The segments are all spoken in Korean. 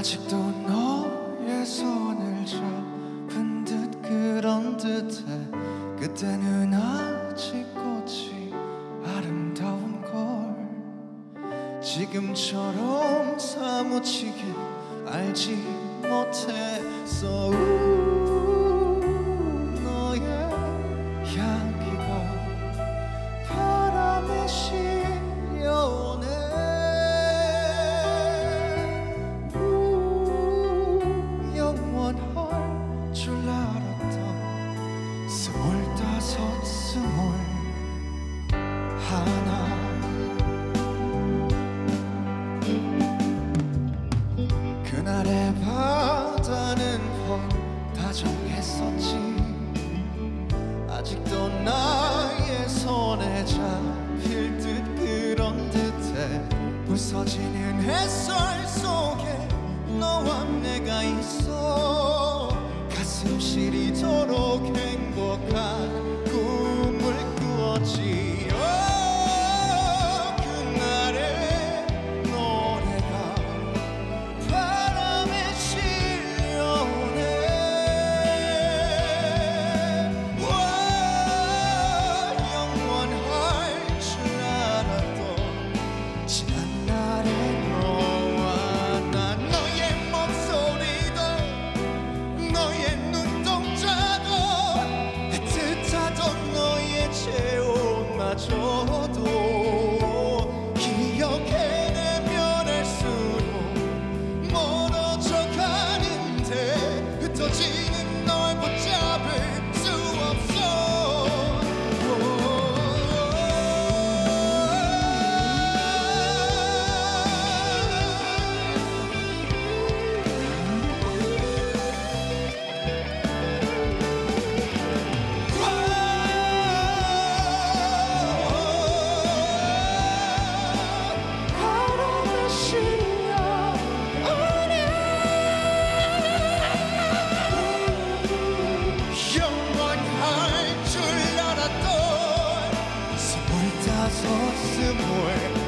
아직도 너의 손을 잡은 듯 그런 듯해. 그때는 아직 꽃이 아름다운 걸 지금처럼 사무치게 알지 못했어. 웃어지는 햇살 속에 너와 내가 있어. 가슴 시리도록 행복한 só se moer.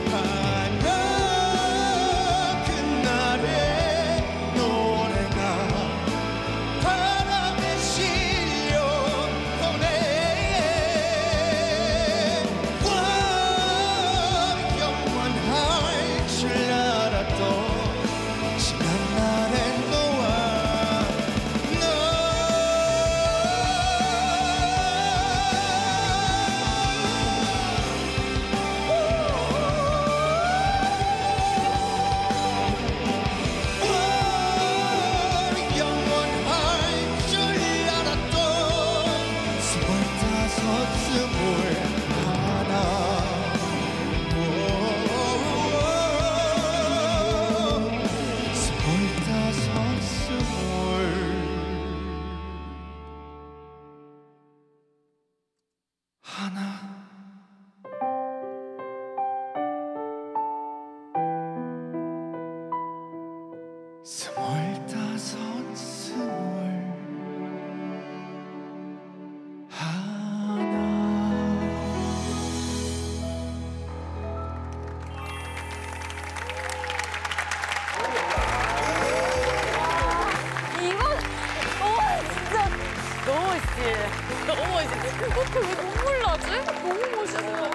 어떻게 왜 눈물 나지? 너무 멋있어.